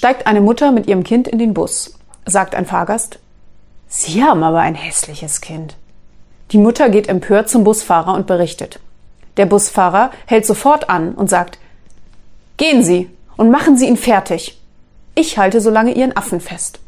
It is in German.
steigt eine Mutter mit ihrem Kind in den Bus. Sagt ein Fahrgast, Sie haben aber ein hässliches Kind. Die Mutter geht empört zum Busfahrer und berichtet. Der Busfahrer hält sofort an und sagt, Gehen Sie und machen Sie ihn fertig. Ich halte so lange Ihren Affen fest.